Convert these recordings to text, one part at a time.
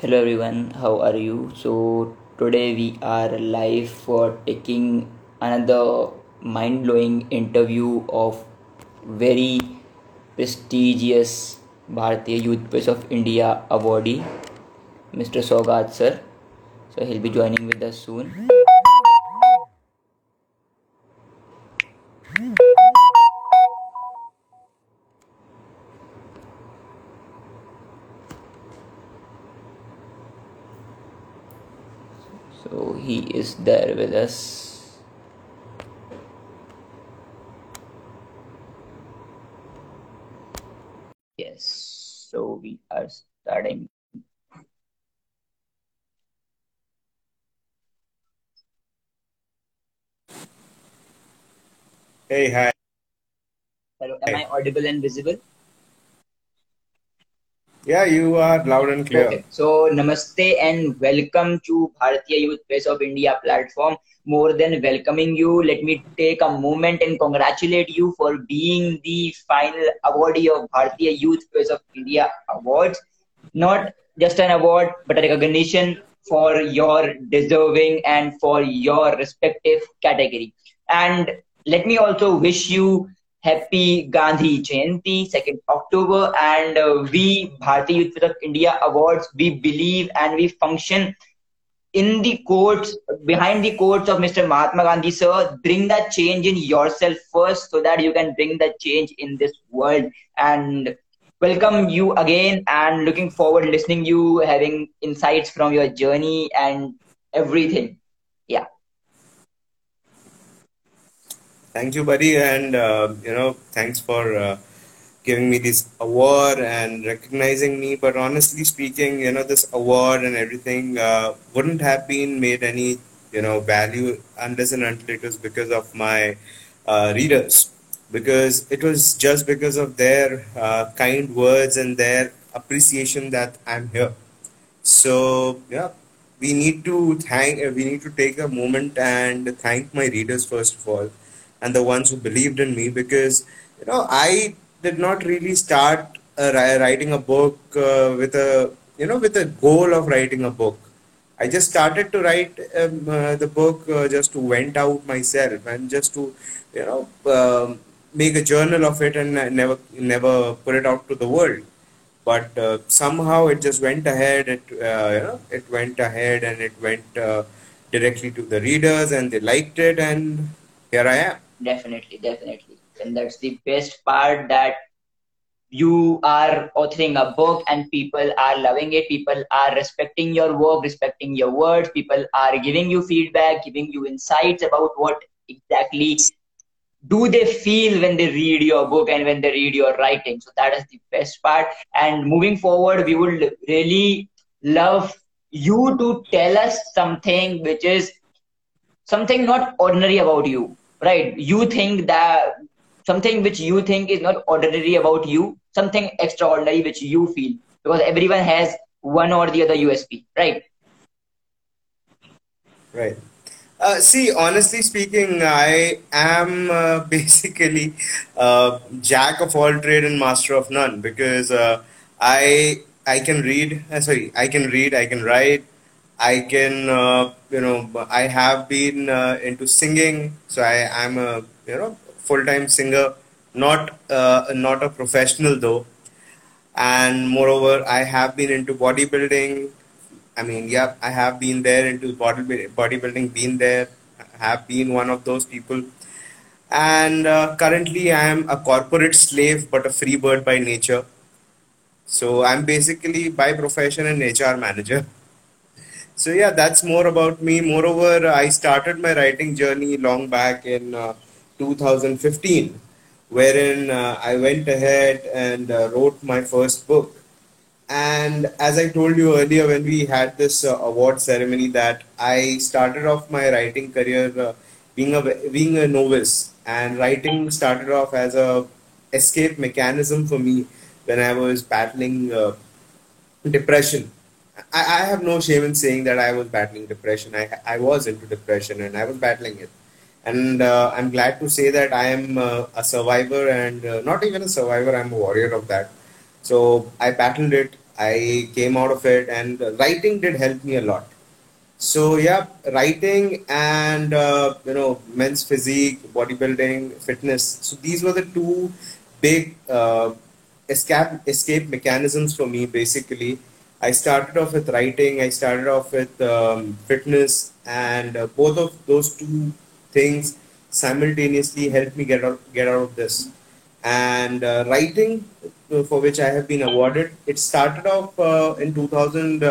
Hello everyone, how are you? So today we are live for taking another mind-blowing interview of very prestigious Bharatiya Youth Face of India awardee, Mr. Sogat sir. So he'll be joining with us soon. He is there with us. Yes, so we are starting. Hey, hi. Hello, am I audible and visible? Yeah, you are loud and clear. Okay. So, namaste and welcome to Bharatiya Youth Face of India platform. More than welcoming you, let me take a moment and congratulate you for being the final awardee of Bharatiya Youth Face of India Awards. Not just an award, but a recognition for your deserving and for your respective category. And let me also wish you happy Gandhi Jayanti, 2nd October. And uh, we, Bharatiya Youth India Awards, we believe and we function in the quotes, behind the quotes of Mr. Mahatma Gandhi, sir. Bring that change in yourself first so that you can bring that change in this world. And welcome you again and looking forward listening you having insights from your journey and everything yeah Thank you, buddy, and uh, you know, thanks for uh, giving me this award and recognizing me. But honestly speaking, you know, this award and everything uh, wouldn't have been made any you know value unless and until it was because of my uh, readers, because it was just because of their uh, kind words and their appreciation that I'm here. So yeah, we need to thank. We need to take a moment and thank my readers first of all, and the ones who believed in me because you know I did not really start uh, writing a book uh, with a you know with a goal of writing a book. I just started to write um, uh, the book uh, just to vent out myself and just to you know um, make a journal of it and never never put it out to the world but uh, somehow it just went ahead it uh, you know it went ahead and it went directly to the readers and they liked it and here i am definitely definitely. And that's the best part that you are authoring a book and people are loving it. People are respecting your work respecting your words. People are giving you feedback giving you insights about what exactly do they feel when they read your book and when they read your writing. So that is the best part. And moving forward we would really love you to tell us something which is something not ordinary about you right. You think that something which you think is not ordinary about you something extraordinary which you feel because everyone has one or the other usp right. Right. Uh, see honestly speaking i am uh, basically uh, jack of all trade and master of none because uh, i i can read uh, sorry i can read i can write I can, uh, you know, I have been uh, into singing, so I am a, you know, full-time singer, not uh, not a professional though. And moreover, I have been into bodybuilding. I mean, yeah, I have been there into body bodybuilding, been there, have been one of those people. And uh, currently, I am a corporate slave, but a free bird by nature. So I'm basically by profession an HR manager. So yeah, that's more about me. Moreover, I started my writing journey long back in uh, 2015, wherein uh, I went ahead and uh, wrote my first book. And as I told you earlier, when we had this uh, award ceremony, that I started off my writing career uh, being a being a novice, and writing started off as a escape mechanism for me when I was battling uh, depression. I, I have no shame in saying that I was battling depression. I I was into depression and I was battling it, and uh, I'm glad to say that I am uh, a survivor and uh, not even a survivor. I'm a warrior of that. So I battled it. I came out of it, and writing did help me a lot. So yeah, writing and uh, you know men's physique, bodybuilding, fitness. So these were the two big uh, escape escape mechanisms for me. Basically, I started off with writing. I started off with um, fitness, and uh, both of those two things simultaneously helped me get out get out of this. And uh, writing, uh, for which I have been awarded, it started off uh, in 2000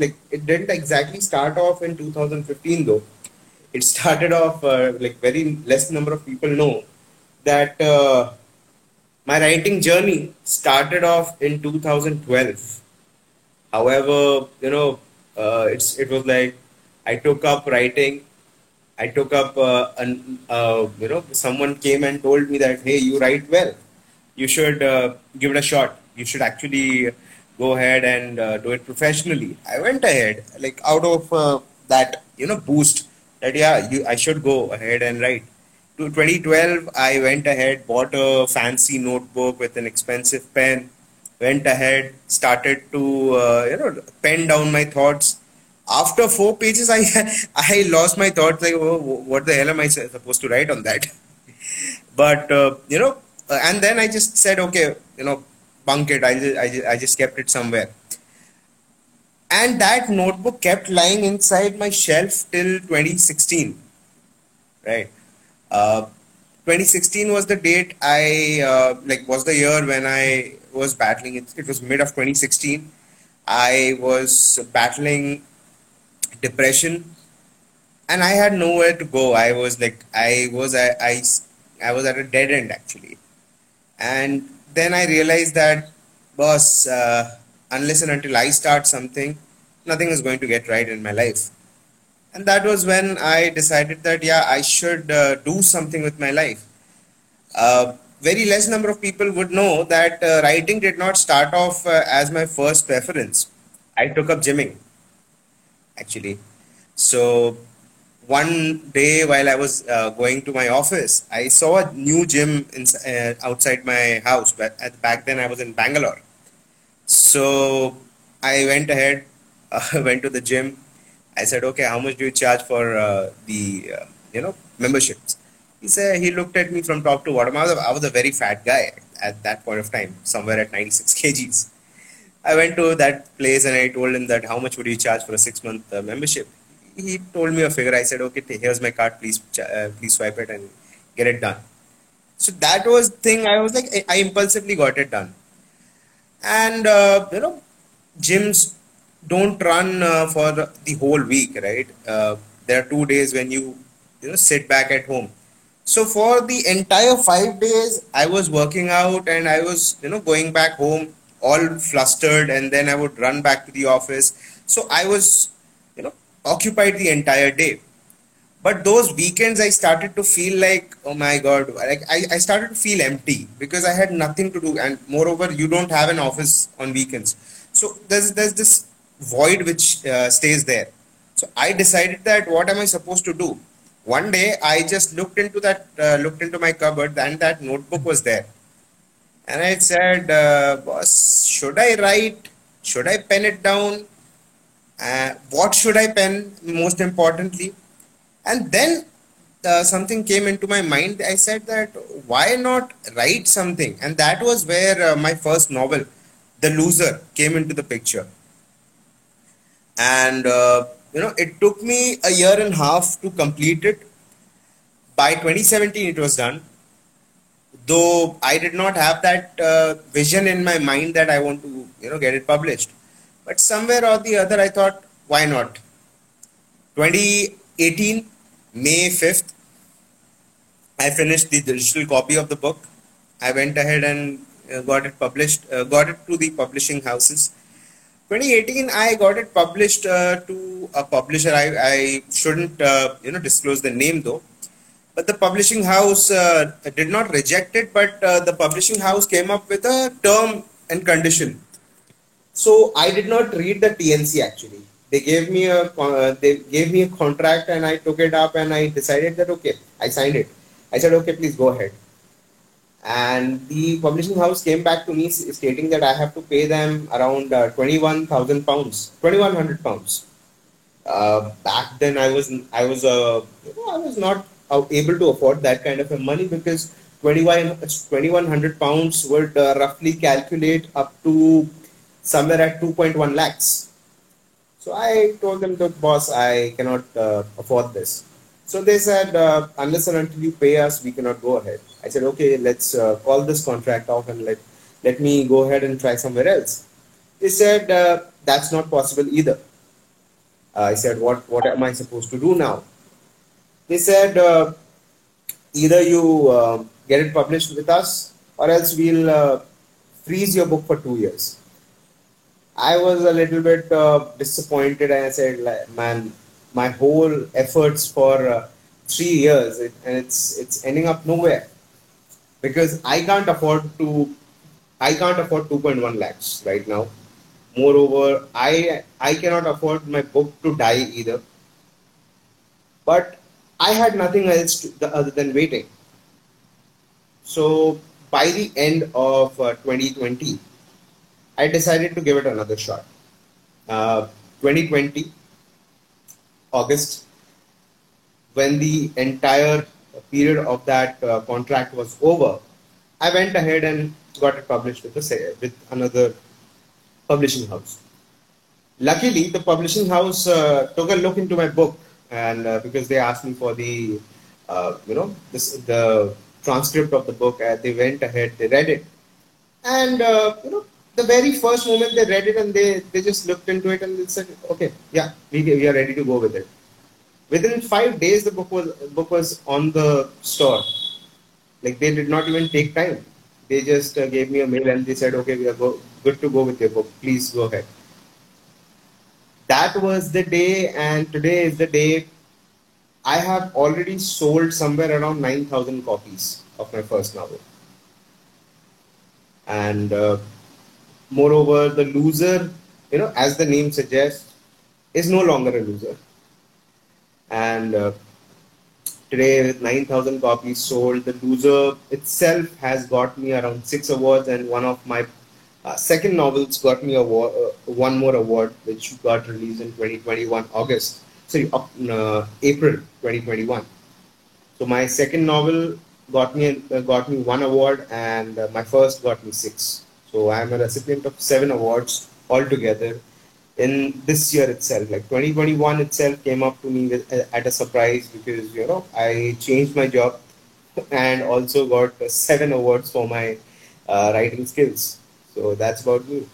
like it didn't exactly start off in 2015 though. It started off uh, like very less number of people know that uh, my writing journey started off in 2012. However, you know, uh, it's it was like I took up writing. I took up uh, an, uh, you know someone came and told me that hey you write well, you should uh, give it a shot. You should actually go ahead and uh, do it professionally. I went ahead, like out of uh, that, you know, boost that yeah, you, I should go ahead and write. To 2012, I went ahead, bought a fancy notebook with an expensive pen. Went ahead, started to uh, you know pen down my thoughts. After four pages, I I lost my thoughts. Like, oh, what the hell am I supposed to write on that? but uh, you know, uh, and then I just said, okay, you know, bunk it. I just, I just, I just kept it somewhere. And that notebook kept lying inside my shelf till 2016. Right. Uh, 2016 was the date I uh, like was the year when I was battling it. It was mid of 2016. I was battling depression, and I had nowhere to go. I was like I was I I, I was at a dead end actually, and then I realized that, boss, uh, unless and until I start something, nothing is going to get right in my life. And that was when I decided that, yeah, I should uh, do something with my life. Uh, very less number of people would know that uh, writing did not start off uh, as my first preference. I took up gymming, actually. So one day while I was uh, going to my office, I saw a new gym in, uh, outside my house. But back then I was in Bangalore, so I went ahead, uh, went to the gym. I said, "Okay, how much do you charge for uh, the you know memberships?" He said he looked at me from top to bottom. I was, a, I was a very fat guy at that point of time, somewhere at 96 kgs. I went to that place and I told him that how much would you charge for a six month uh, membership? he told me a figure. I said, okay, here's my card. Please, uh, please swipe it and get it done. So that was thing. I was like, I, impulsively got it done. And uh, you know, gyms don't run uh, for the whole week, right? Uh, there are two days when you you know sit back at home. So for the entire five days, I was working out and I was you know going back home all flustered, and then I would run back to the office. So I was you know occupied the entire day. But those weekends i started to feel like oh my god like I, I started to feel empty because i had nothing to do and moreover you don't have an office on weekends. So there's there's this void which uh, stays there. So i decided that what am i supposed to do one day i just looked into that uh, looked into my cupboard and that notebook was there and i said uh, boss should i write should i pen it down uh, what should I pen most importantly? And then uh, something came into my mind. I said that why not write something? And that was where uh, my first novel, The Loser, came into the picture. And uh, you know, it took me a year and a half to complete it. By 2017, it was done. Though I did not have that uh, vision in my mind that I want to, you know, get it published but somewhere or the other, I thought, why not? 2018, May 5th, I finished the digital copy of the book. I went ahead and uh, got it published, uh, got it to the publishing houses. 2018, I got it published uh, to a publisher. I, I shouldn't, uh, you know, disclose the name though. But the publishing house uh, did not reject it, but uh, the publishing house came up with a term and condition so I did not read the TNC actually. They gave me a uh, they gave me a contract and I took it up and I decided that okay, I signed it. I said okay, please go ahead. And the publishing house came back to me stating that I have to pay them around uh, 21,000 pounds, 2100 pounds. Uh, back then, I was I was uh, you know, I was not able to afford that kind of money because 2100 pounds would uh, roughly calculate up to somewhere at 2.1 lakhs. So I told them, look, boss, I cannot uh, afford this. So they said, uh, unless and until you pay us, we cannot go ahead. I said, okay, let's uh, call this contract off and let, let me go ahead and try somewhere else. They said, uh, that's not possible either. I said, what, what am I supposed to do now? They said, uh, either you uh, get it published with us or else we'll uh, freeze your book for two years. I was a little bit disappointed and I said, man, my whole efforts for uh, three years and it's it's ending up nowhere because I can't afford to I can't afford 2.1 lakhs right now. Moreover, I I cannot afford my book to die either. But I had nothing else to, other than waiting. So by the end of uh, 2020, I decided to give it another shot. Uh, 2020 August, when the entire period of that uh, contract was over, I went ahead and got it published with, the, with another publishing house. Luckily, the publishing house uh, took a look into my book, and uh, because they asked me for the, uh, you know, this, the transcript of the book, they went ahead, they read it, and uh, you know, the very first moment they read it and they, they just looked into it and they said, okay, yeah, we, we are ready to go with it. Within five days, the book was book was on the store. Like they did not even take time. They just uh, gave me a mail and they said, okay, we are go, good to go with your book. Please go ahead. That was the day, and today is the day. I have already sold somewhere around 9,000 copies of my first novel. And uh, Moreover, the loser, you know, as the name suggests, is no longer a loser. And uh, today, with 9,000 copies sold, the loser itself has got me around six awards, and one of my uh, second novels got me award, uh, one more award, which got released in 2021 August, sorry, uh, April 2021. So my second novel got me uh, got me one award, and uh, my first got me six. So I am a recipient of seven awards altogether in this year itself. Like 2021 itself came up to me with, uh, at a surprise because you know I changed my job and also got seven awards for my uh, writing skills. So that's about me.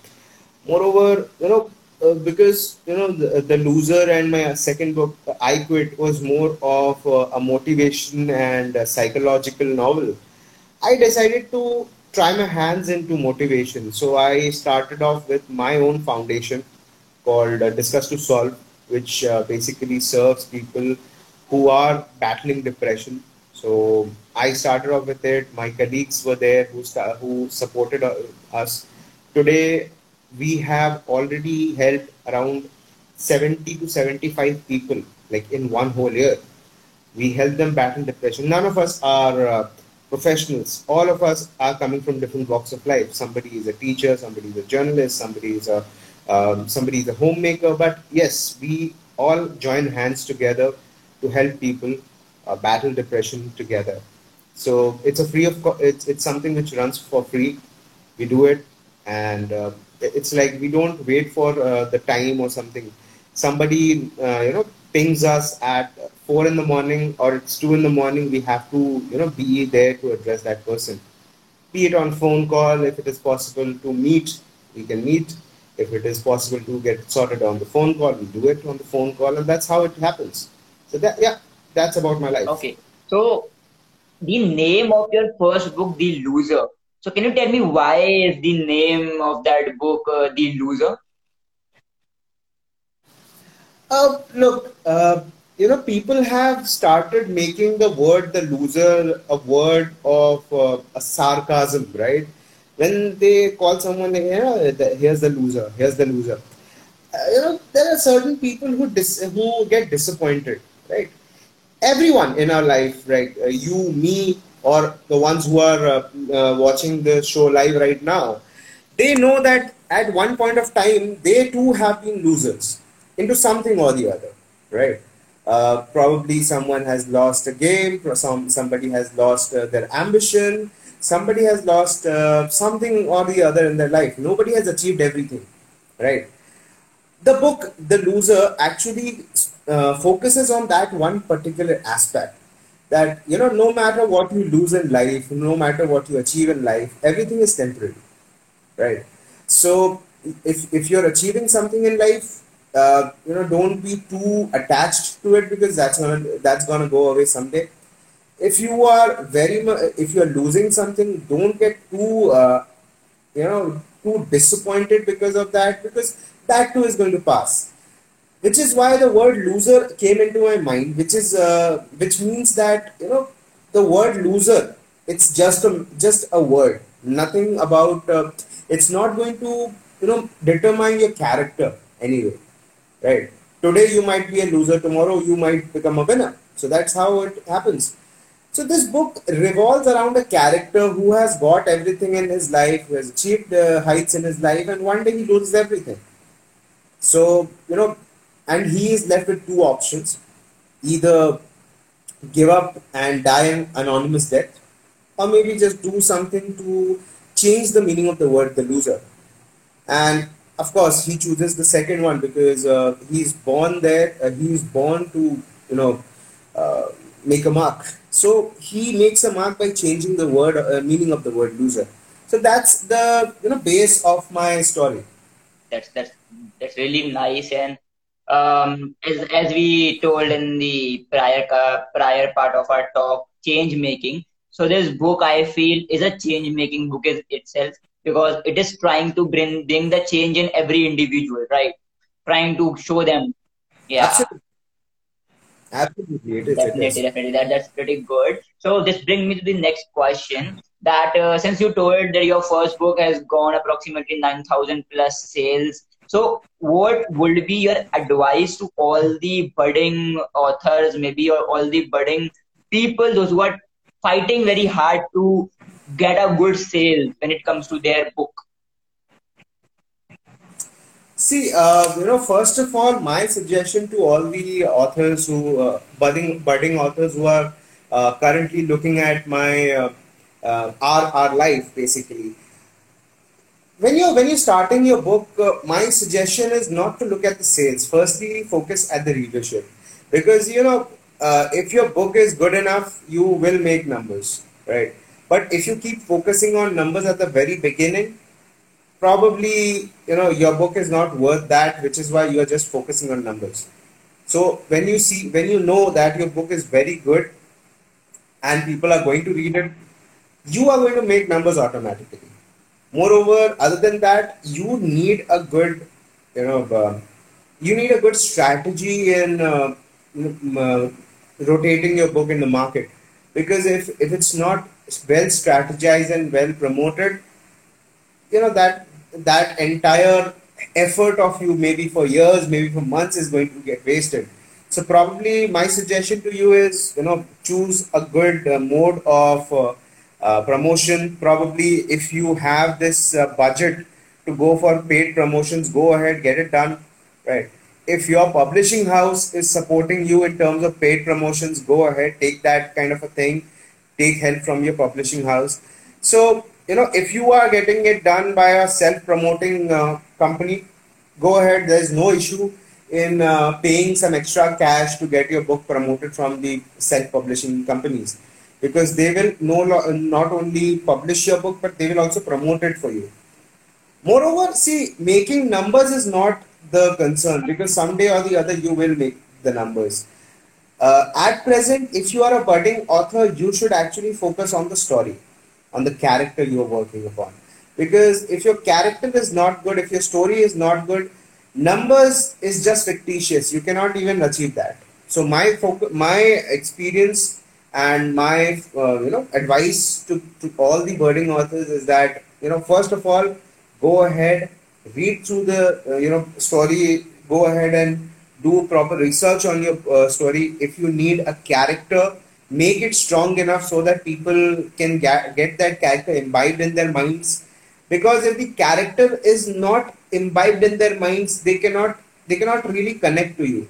Moreover, you know, uh, because you know the, the, loser and my second book i quit was more of uh, a motivation and a psychological novel i decided to try my hands into motivation. So I started off with my own foundation called Discuss to Solve, which uh, basically serves people who are battling depression. So I started off with it. My colleagues were there who who supported uh, us. Today we have already helped around 70 to 75 people, like in one whole year. We help them battle depression. None of us are uh, professionals. All of us are coming from different walks of life. Somebody is a teacher, somebody is a journalist, somebody is a um, somebody is a homemaker. But yes, we all join hands together to help people uh, battle depression together. So it's a free of co- it's it's something which runs for free. We do it, and uh, it's like we don't wait for uh, the time or something. Somebody uh, you know pings us at four in the morning or it's two in the morning, we have to, you know, be there to address that person. Be it on phone call, if it is possible to meet, we can meet. If it is possible to get sorted on the phone call, we do it on the phone call, and that's how it happens. So that, yeah, that's about my life. Okay. So the name of your first book, The Loser. So can you tell me why is the name of that book uh, The Loser? Uh, look, uh, you know, people have started making the word the loser a word of uh, a sarcasm, right? When they call someone, know, here's the loser, here's the loser. Uh, you know, there are certain people who dis- who get disappointed, right? Everyone in our life, right? Uh, you, me, or the ones who are uh, uh, watching the show live right now, they know that at one point of time they too have been losers into something or the other, right? Uh, probably someone has lost a game, some somebody has lost uh, their ambition, somebody has lost uh, something or the other in their life. Nobody has achieved everything, right? The book, The Loser, actually uh, focuses on that one particular aspect. That you know, no matter what you lose in life, no matter what you achieve in life, everything is temporary, right? So if if you're achieving something in life, uh, you know, don't be too attached to it because that's gonna that's gonna go away someday. If you are very much, if you're losing something, don't get too, uh, you know, too disappointed because of that because that too is going to pass. Which is why the word loser came into my mind which is uh, which means that you know the word loser it's just a just a word. Nothing about uh, it's not going to you know determine your character anyway right? Today you might be a loser tomorrow you might become a winner. So that's how it happens so this book revolves around a character who has got everything in his life who has achieved uh, heights in his life and one day he loses everything. So you know and he is left with two options. Either give up and die an anonymous death or maybe just do something to change the meaning of the word the loser. And of course he chooses the second one because uh, he's born there uh, he's born to you know uh, make a mark so he makes a mark by changing the word uh, meaning of the word loser so that's the you know base of my story that's that's that's really nice and um, as, as we told in the prior prior part of our talk, change making. So this book, I feel, is a change making book is itself because it is trying to bring bring the change in every individual, right? Trying to show them, yeah. Absolutely. Absolutely, it is. Definitely, it is. definitely. That that's pretty good. So this brings me to the next question. That uh, since you told that your first book has gone approximately nine thousand plus sales so, what would be your advice to all the budding authors, maybe or all the budding people, those who are fighting very hard to get a good sale when it comes to their book? See, uh, you know, first of all, my suggestion to all the authors who uh, budding budding authors who are uh, currently looking at my uh, uh, our our life basically when you're when you're starting your book, uh, my suggestion is not to look at the sales. Firstly, focus at the readership, because you know uh, if your book is good enough, you will make numbers, right? But if you keep focusing on numbers at the very beginning, probably you know your book is not worth that, which is why you are just focusing on numbers. So when you see when you know that your book is very good and people are going to read it, you are going to make numbers automatically Moreover, other than that, you need a good, you know, uh, you need a good strategy in uh, uh, rotating your book in the market. Because if, if it's not well strategized and well promoted, you know that that entire effort of you maybe for years, maybe for months is going to get wasted. So probably my suggestion to you is you know choose a good uh, mode of uh, uh, promotion. Probably if you have this uh, budget to go for paid promotions go ahead get it done right? If your publishing house is supporting you in terms of paid promotions go ahead take that kind of a thing. Take help from your publishing house. So you know if you are getting it done by a self promoting uh, company go ahead. There's no issue in uh, paying some extra cash to get your book promoted from the self publishing companies because they will no not only publish your book but they will also promote it for you. Moreover see making numbers is not the concern because someday or the other you will make the numbers. Uh, at present if you are a budding author you should actually focus on the story on the character you are working upon. Because if your character is not good if your story is not good numbers is just fictitious. You cannot even achieve that. So my focus my experience and my uh, you know advice to, to all the budding authors is that you know first of all go ahead read through the uh, you know story go ahead and do proper research on your uh, story. If you need a character make it strong enough so that people can get, that character imbibed in their minds. Because if the character is not imbibed in their minds they cannot they cannot really connect to you.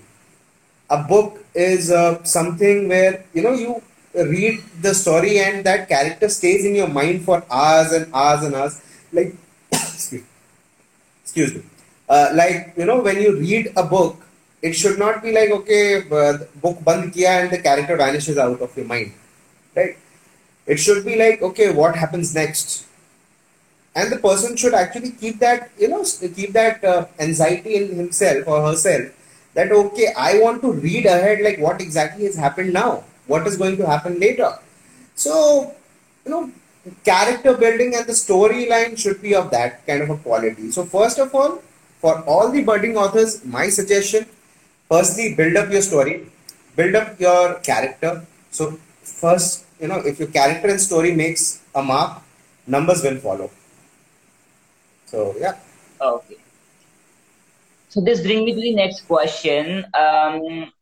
A book is uh, something where you know you read the story and that character stays in your mind for hours and hours and hours. Like excuse me. Uh, like you know when you read a book it should not be like okay uh, book band kiya and the character vanishes out of your mind right? It should be like okay what happens next? And the person should actually keep that you know keep that uh, anxiety in himself or herself that okay i want to read ahead like what exactly has happened now? What is going to happen later? So you know character building and the storyline should be of that kind of a quality. So first of all for all the budding authors my suggestion firstly build up your story build up your character. So first you know if your character and story makes a mark numbers will follow. So yeah. Okay. So this brings me to the next question. Um,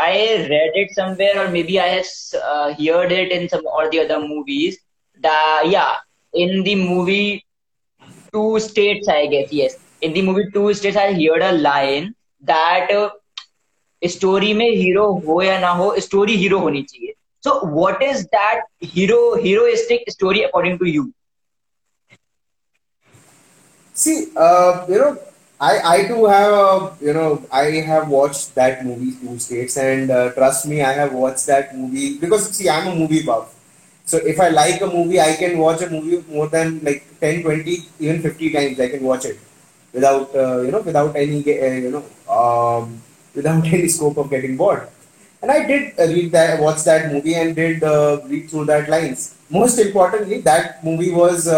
i read it somewhere or maybe i uh, heard it in some or the other movies. That yeah in the movie two states i guess yes. In the movie two states i heard a line that story में hero हो या ना हो story hero होनी चाहिए so what is that hero heroistic story according to you see uh, you know I, I do have a, you know I have watched that movie two states and uh, trust me I have watched that movie because see I'm a movie buff so if I like a movie I can watch a movie more than like 10 20 even 50 times I can watch it without uh, you know without any uh, you know um, without any scope of getting bored. And I did uh, read that, watch that movie, and did uh, read through that lines. Most importantly, that movie was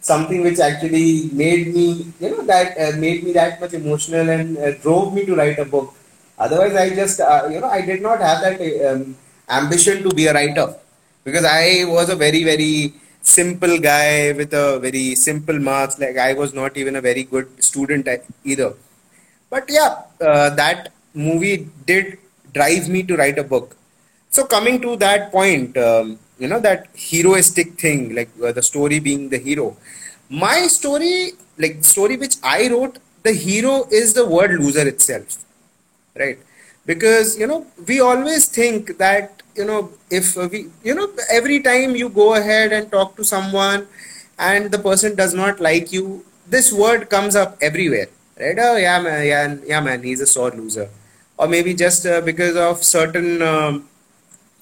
something which actually made me, you know, that made me that much emotional and drove me to write a book. Otherwise, I just, you know, I did not have that um, ambition to be a writer because I was a very, very simple guy with a very simple marks. Like I was not even a very good student either. But yeah, uh, that movie did drive me to write a book. So coming to that point, um, you know that heroistic thing, like uh, the story being the hero. My story, like story which I wrote, the hero is the word loser itself, right? Because you know we always think that you know if we you know every time you go ahead and talk to someone and the person does not like you this word comes up everywhere right? Oh yeah man yeah, yeah man he's a sore loser. Or maybe just uh, because of certain um,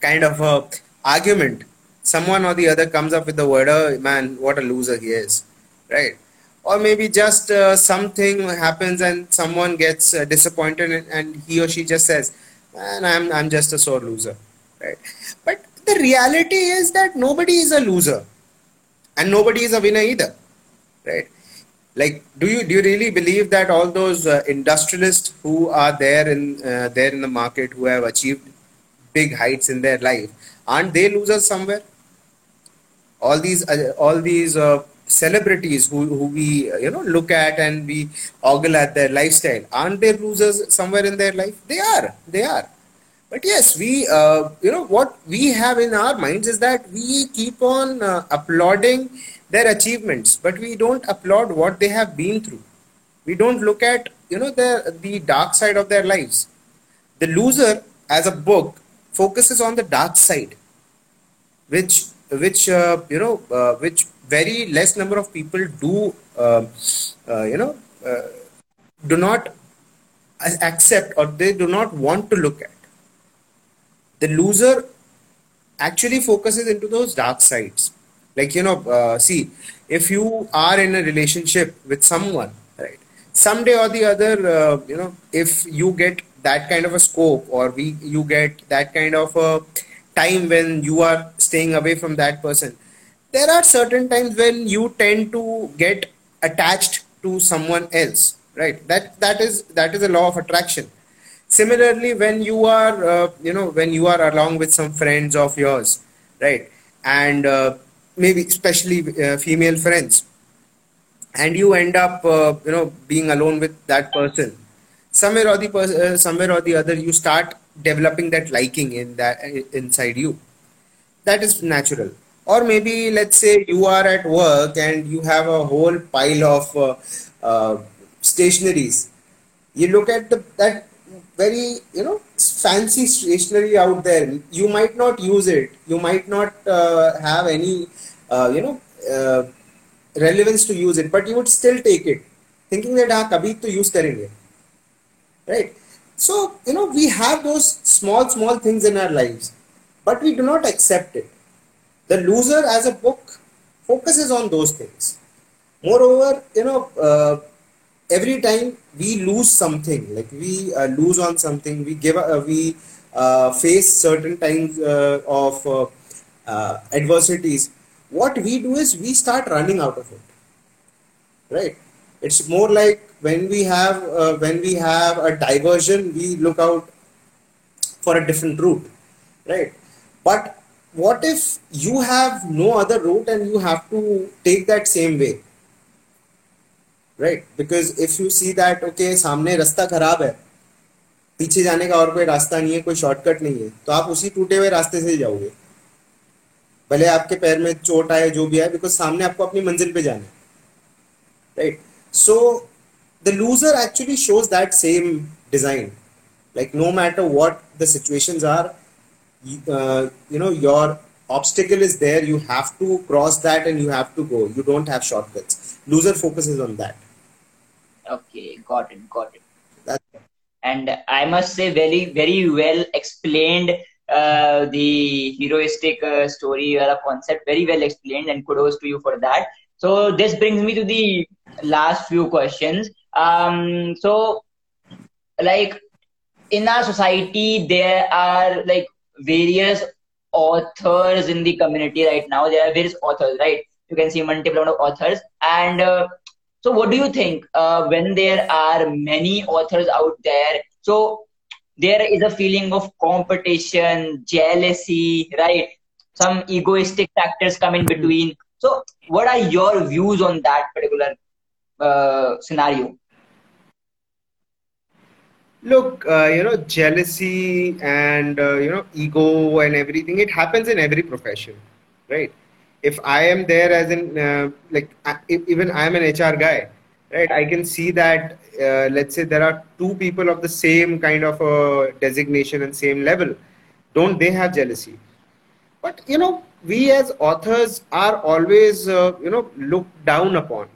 kind of a argument someone or the other comes up with the word oh man what a loser he is right? Or maybe just uh, something happens and someone gets uh, disappointed and, and he or she just says man i'm i'm just a sore loser right? But the reality is that nobody is a loser, and nobody is a winner either, right? Like, do you do you really believe that all those uh, industrialists who are there in uh, there in the market who have achieved big heights in their life aren't they losers somewhere? All these uh, all these uh, celebrities who, who we uh, you know look at and we ogle at their lifestyle aren't they losers somewhere in their life they are they are but yes we uh, you know what we have in our minds is that we keep on uh, applauding their achievements but we don't applaud what they have been through. We don't look at you know the the dark side of their lives. The loser as a book focuses on the dark side which which uh, you know uh, which very less number of people do uh, uh, you know do not accept or they do not want to look at the loser actually focuses into those dark sides. Like you know uh, see if you are in a relationship with someone right someday or the other uh, you know if you get that kind of a scope or we you get that kind of a time when you are staying away from that person there are certain times when you tend to get attached to someone else right? That that is that is a law of attraction similarly when you are uh, you know when you are along with some friends of yours right? And uh, maybe especially uh, female friends. And you end up uh, you know being alone with that person. Somewhere or the uh, somewhere or the other you start developing that liking in that inside you. That is natural. Or maybe let's say you are at work and you have a whole pile of uh, stationaries. You look at the that very you know fancy stationery out there. You might not use it. You might not uh, have any uh, you know uh, relevance to use it but you would still take it thinking that ah kabhi to use karenge. Right? So you know we have those small small things in our lives but we do not accept it. The loser as a book focuses on those things. Moreover you know uh, every time we lose something like we uh, lose on something we give uh, we uh, face certain times uh, of uh, adversities what we do is we start running out of it. Right? It's more like when we have when we have a diversion we look out for a different route. Right? But what if you have no other route and you have to take that same way right because if you see that okay सामने रास्ता खराब है, पीछे जाने का और कोई रास्ता नहीं है, कोई शॉर्टकट नहीं है तो आप उसी टूटे हुए रास्ते से जाओगे। भले आपके पैर में चोट आए, जो भी आए बिकॉज़ सामने आपको अपनी मंजिल पे जाना है। Right so the loser actually shows that same design like no matter what the situation are you know your obstacle is there you have to cross that and you have to go you don't have shortcuts loser focus is on that Okay, got it, got it. That's and I must say, very, very well explained uh, the heroistic uh, story or concept. Very well explained, and kudos to you for that. So this brings me to the last few questions. Um, so, like in our society, there are like various authors in the community right now. There are various authors, right? You can see multiple of authors, and uh, so, what do you think uh, when there are many authors out there? So, there is a feeling of competition, jealousy, right? Some egoistic factors come in between. So, what are your views on that particular uh, scenario? Look, uh, you know, jealousy and, uh, you know, ego and everything, it happens in every profession, right? If I am there as in uh, like if, even I am an HR guy, right? I can see that uh, let's say there are two people of the same kind of a designation and same level. Don't they have jealousy? But you know, we as authors are always uh, you know looked down upon.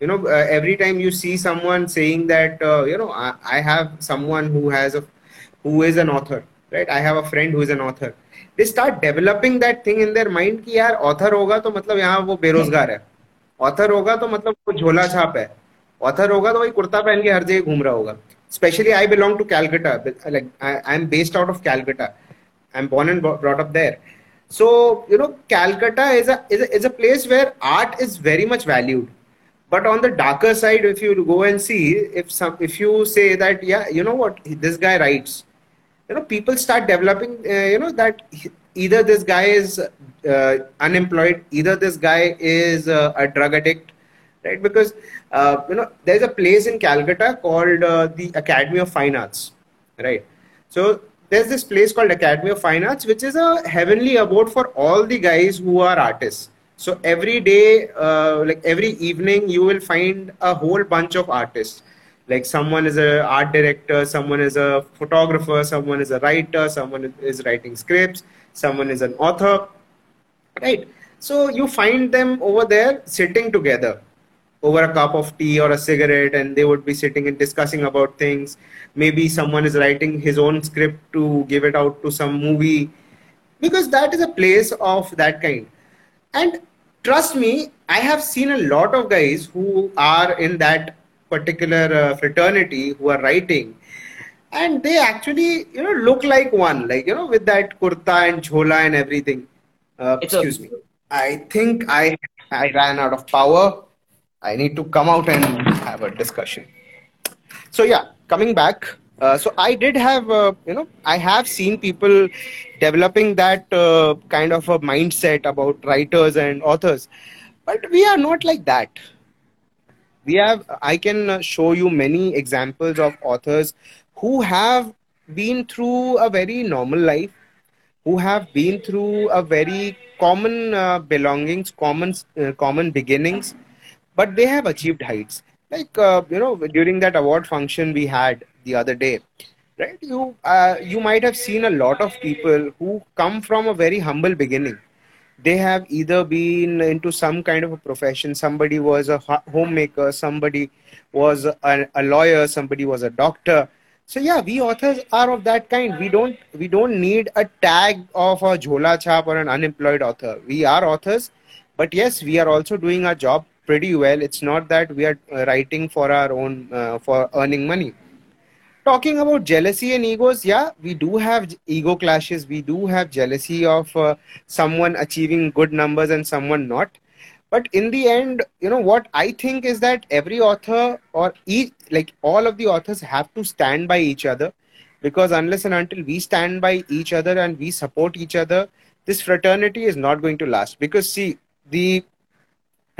You know, uh, every time you see someone saying that uh, you know I, I have someone who has a who is an author, right I have a friend who is an author they start developing that thing in their mind कि यार author होगा तो मतलब यहाँ वो बेरोजगार है। Author होगा तो मतलब वो झोला छाप है। ऑथर होगा तो वही कुर्ता पहन के हर जगह घूम रहा होगा। Specially I belong to Calcutta like I am based out of Calcutta I am born and brought up there so you know Calcutta is is is a place where art is very much valued but on the darker side if you go and see if if you say that या you know what this guy writes you know people start developing uh, you know that either this guy is uh, unemployed either this guy is uh, a drug addict right? Because uh, you know there's a place in calcutta called uh, the academy of fine arts right? So there's this place called academy of fine arts which is a heavenly abode for all the guys who are artists. So every day uh, like every evening you will find a whole bunch of artists like someone is a art director someone is a photographer someone is a writer someone is writing scripts someone is an author right? So you find them over there sitting together over a cup of tea or a cigarette and they would be sitting and discussing about things. Maybe someone is writing his own script to give it out to some movie because that is a place of that kind. And trust me i have seen a lot of guys who are in that particular uh, fraternity who are writing and they actually you know look like one like you know with that kurta and chola and everything. Uh, excuse a- me. I think i i ran out of power. I need to come out and have a discussion. So yeah coming back uh, so i did have uh, you know i have seen people developing that uh, kind of a mindset about writers and authors but we are not like that we have i can show you many examples of authors who have been through a very normal life, who have been through a very common uh, belongings, common uh, common beginnings, but they have achieved heights. Like uh, you know, during that award function we had the other day, right? You uh, you might have seen a lot of people who come from a very humble beginning they have either been into some kind of a profession. Somebody was a homemaker somebody was a, a, lawyer somebody was a doctor. So yeah we authors are of that kind. We don't we don't need a tag of a jhola chap or an unemployed author. We are authors but yes we are also doing our job pretty well. It's not that we are uh, writing for our own uh, for earning money talking about jealousy and egos, yeah, we do have ego clashes. We do have jealousy of uh, someone achieving good numbers and someone not. But in the end, you know, what I think is that every author or each, like all of the authors have to stand by each other because unless and until we stand by each other and we support each other, this fraternity is not going to last. Because, see, the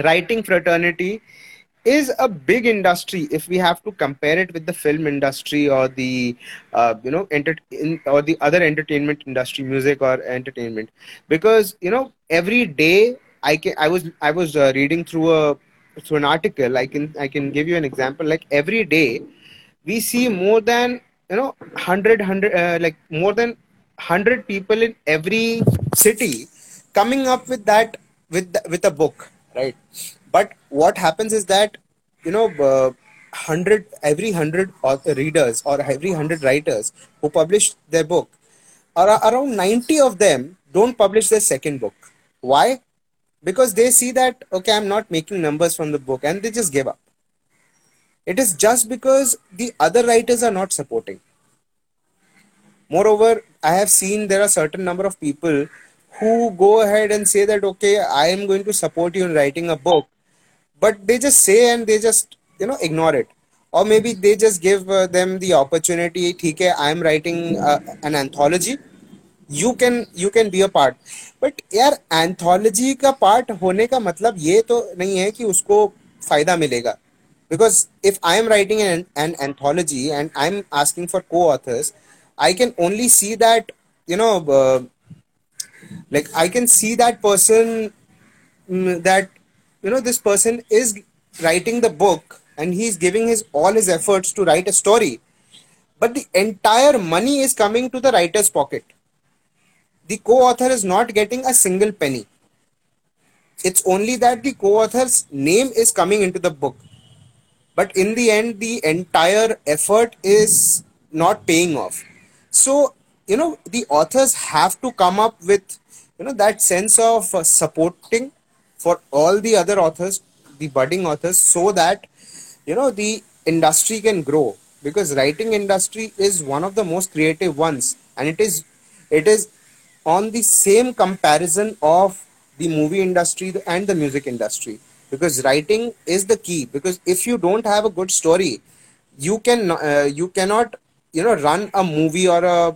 writing fraternity is a big industry if we have to compare it with the film industry or the uh, you know enter- in, or the other entertainment industry music or entertainment. Because you know every day i can i was i was uh, reading through a through an article. I can i can give you an example. Like every day we see more than you know 100 100 uh, like more than 100 people in every city coming up with that with the, with a book right but what happens is that you know uh, 100 every 100 readers or every 100 writers who publish their book are around 90 of them don't publish their second book. Why? Because they see that okay i'm not making numbers from the book and they just give up. It is just because the other writers are not supporting. Moreover i have seen there are certain number of people who go ahead and say that okay i am going to support you in writing a book but they just say and they just you know ignore it or maybe they just give uh, them the opportunity ठीक है I am writing uh, an anthology you can you can be a part but यार anthology का part होने का मतलब ये तो नहीं है कि उसको फायदा मिलेगा because if I am writing an, an anthology and I'm asking for co-authors I can only see that you know uh, like I can see that person mm, that you know this person is writing the book and he's giving his all his efforts to write a story. But the entire money is coming to the writer's pocket. The co-author is not getting a single penny. It's only that the co-author's name is coming into the book. But in the end the entire effort is not paying off. So you know the authors have to come up with you know that sense of uh, supporting for all the other authors the budding authors so that you know the industry can grow. Because writing industry is one of the most creative ones. And it is it is on the same comparison of the movie industry and the music industry. Because writing is the key. Because if you don't have a good story you can uh, you cannot you know run a movie or a,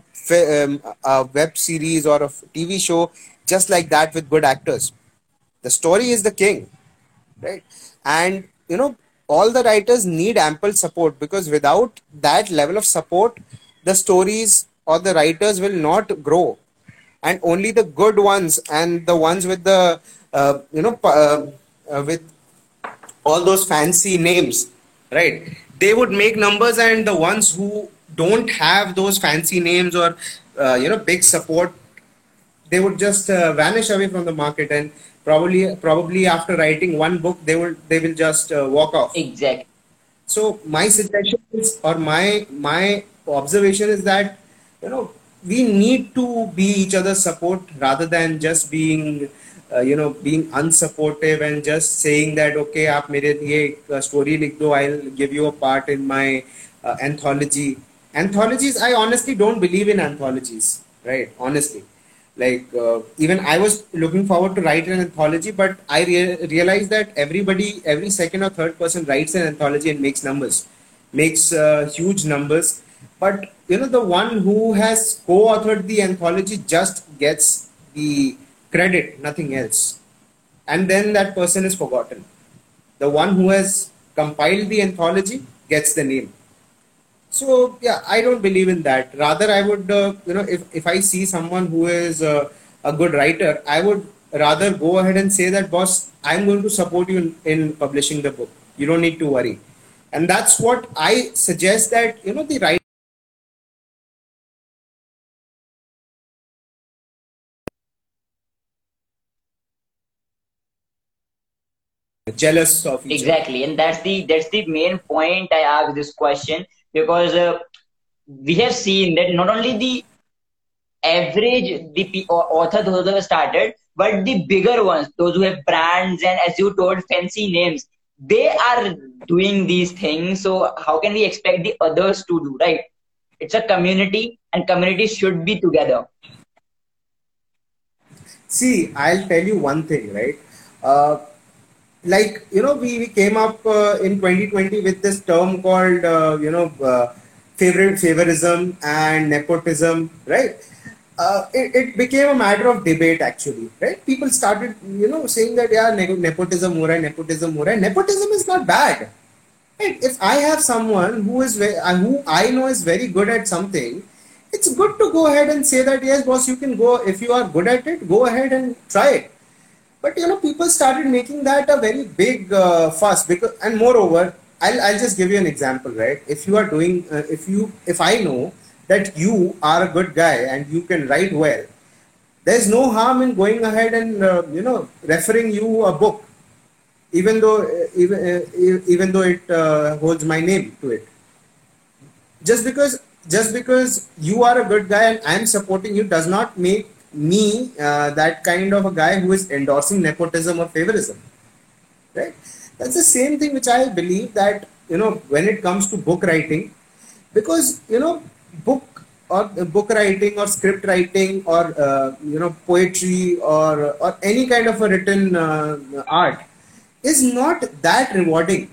um, a web series or a tv show just like that with good actors the story is the king right? And you know all the writers need ample support because without that level of support the stories or the writers will not grow. And only the good ones and the ones with the uh, you know uh, uh, with all those fancy names right? They would make numbers and the ones who don't have those fancy names or uh, you know big support they would just uh, vanish away from the market and probably probably after writing one book they will they will just uh, walk off. Exactly. So my suggestion is or my my observation is that you know we need to be each other's support rather than just being uh, you know being unsupportive and just saying that okay aap mere liye story likh do i'll give you a part in my uh, anthology. Anthologies i honestly don't believe in anthologies right? Honestly like uh, even i was looking forward to write an anthology but i re- realized that everybody every second or third person writes an anthology and makes numbers makes uh, huge numbers. But you know the one who has co-authored the anthology just gets the credit nothing else. And then that person is forgotten. The one who has compiled the anthology gets the name So yeah, I don't believe in that. Rather, I would, uh, you know, if, if I see someone who is uh, a good writer, I would rather go ahead and say that, boss, I'm going to support you in, in publishing the book. You don't need to worry. And that's what I suggest that, you know, the writer jealous of exactly other. and that's the that's the main point i asked this question because uh, we have seen that not only the average the author those who have started but the bigger ones those who have brands and as you told fancy names they are doing these things. So how can we expect the others to do right? It's a community and communities should be together. See i'll tell you one thing right? Uh, like you know we, we came up uh, in 2020 with this term called uh, you know uh, favorite favorism and nepotism right? Uh, it, it, became a matter of debate actually right? People started you know saying that yeah nepotism more and nepotism more and nepotism is not bad right? If i have someone who is very, uh, who i know is very good at something it's good to go ahead and say that yes boss you can go. If you are good at it go ahead and try it but you know, people started making that a very big uh, fuss because, and moreover, I'll, I'll just give you an example, right? If you are doing, uh, if you, if I know that you are a good guy and you can write well, there's no harm in going ahead and uh, you know referring you a book, even though uh, even uh, even though it uh, holds my name to it. Just because just because you are a good guy and I'm supporting you does not make me uh, that kind of a guy who is endorsing nepotism or favorism right? That's the same thing which i believe that you know when it comes to book writing because you know book or uh, book writing or script writing or uh, you know poetry or or any kind of a written uh, art is not that rewarding.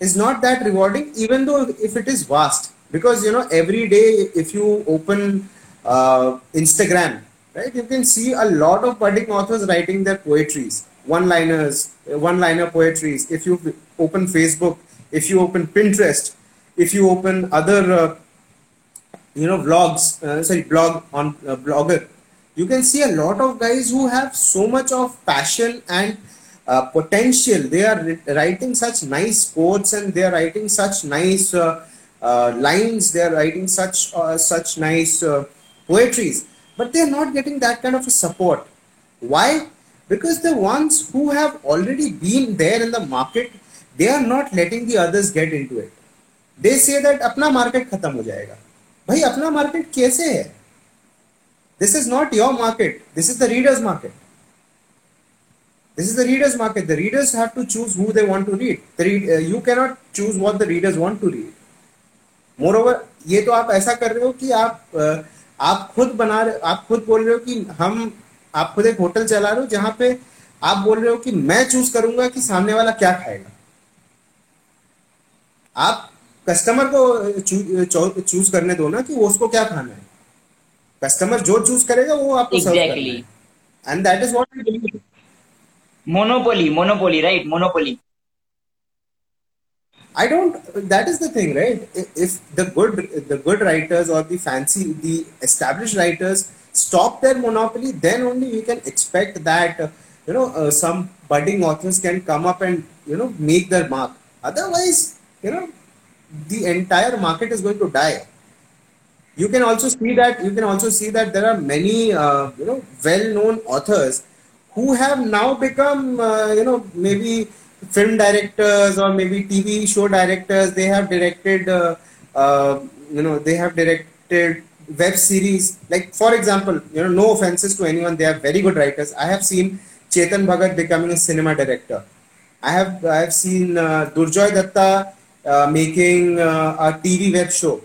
Is not that rewarding even though if it is vast. Because you know every day if you open uh, Instagram, right? You can see a lot of budding authors writing their poetries, one-liners, one-liner poetries. If you open Facebook, if you open Pinterest, if you open other, uh, you know, vlogs, uh, sorry, blog on uh, Blogger, you can see a lot of guys who have so much of passion and uh, potential. They are writing such nice quotes and they are writing such nice uh, uh, lines. They are writing such such nice poetries, but they're not getting that kind of a support. Why? Because the ones who have already been there in the market, they are not letting the others get into it. They say that अपना market खत्म हो जाएगा भाई अपना market कैसे है This is not your market. This is the reader's market. This is the reader's market. The readers have to choose who they want to read. The read, uh, you cannot choose what the readers want to read. Moreover, ये तो आप ऐसा कर रहे हो कि आप uh, आप खुद बना रहे आप खुद बोल रहे हो कि हम आप खुद एक होटल चला रहे हो जहाँ पे आप बोल रहे हो कि मैं चूज़ करूँगा कि सामने वाला क्या खाएगा। आप कस्टमर को चूज़ करने दो ना कि वो उसको क्या खाना है। कस्टमर जो चूज़ करेगा वो आपको exactly and that is what monopoly monopoly right monopoly I don't. That is the thing, right? If the good, the good writers or the fancy, the established writers stop their monopoly, then only we can expect that uh, you know uh, some budding authors can come up and you know make their mark. Otherwise, you know, the entire market is going to die. You can also see that you can also see that there are many uh, you know well-known authors who have now become uh, you know maybe film directors or maybe TV show directors, they have directed, uh, uh, you know, they have directed web series. Like, for example, you know, no offenses to anyone, they are very good writers. I have seen Chetan Bhagat becoming a cinema director. I have I have seen uh, Durjoy Datta uh, making uh, a TV web show.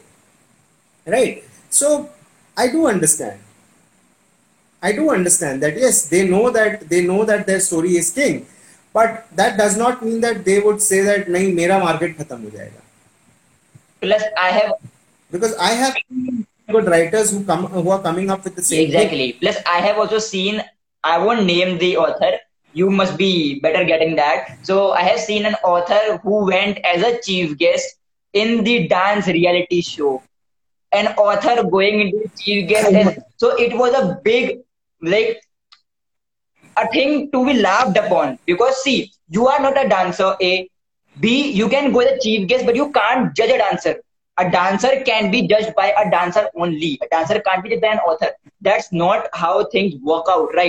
Right. So I do understand. I do understand that yes, they know that they know that their story is king but that does not mean that they would say that नहीं मेरा market खत्म हो जाएगा plus I have because I have good writers who come who are coming up with the same exactly thing. plus I have also seen I won't name the author you must be better getting that so I have seen an author who went as a chief guest in the dance reality show. An author going into chief guest, and so it was a big like a thing to be laughed upon because see, you are not a dancer. A, B, you can go the chief guest, but you can't judge a dancer. A dancer can be judged by a dancer only. A dancer can't be judged by an author. That's not how things work out, right?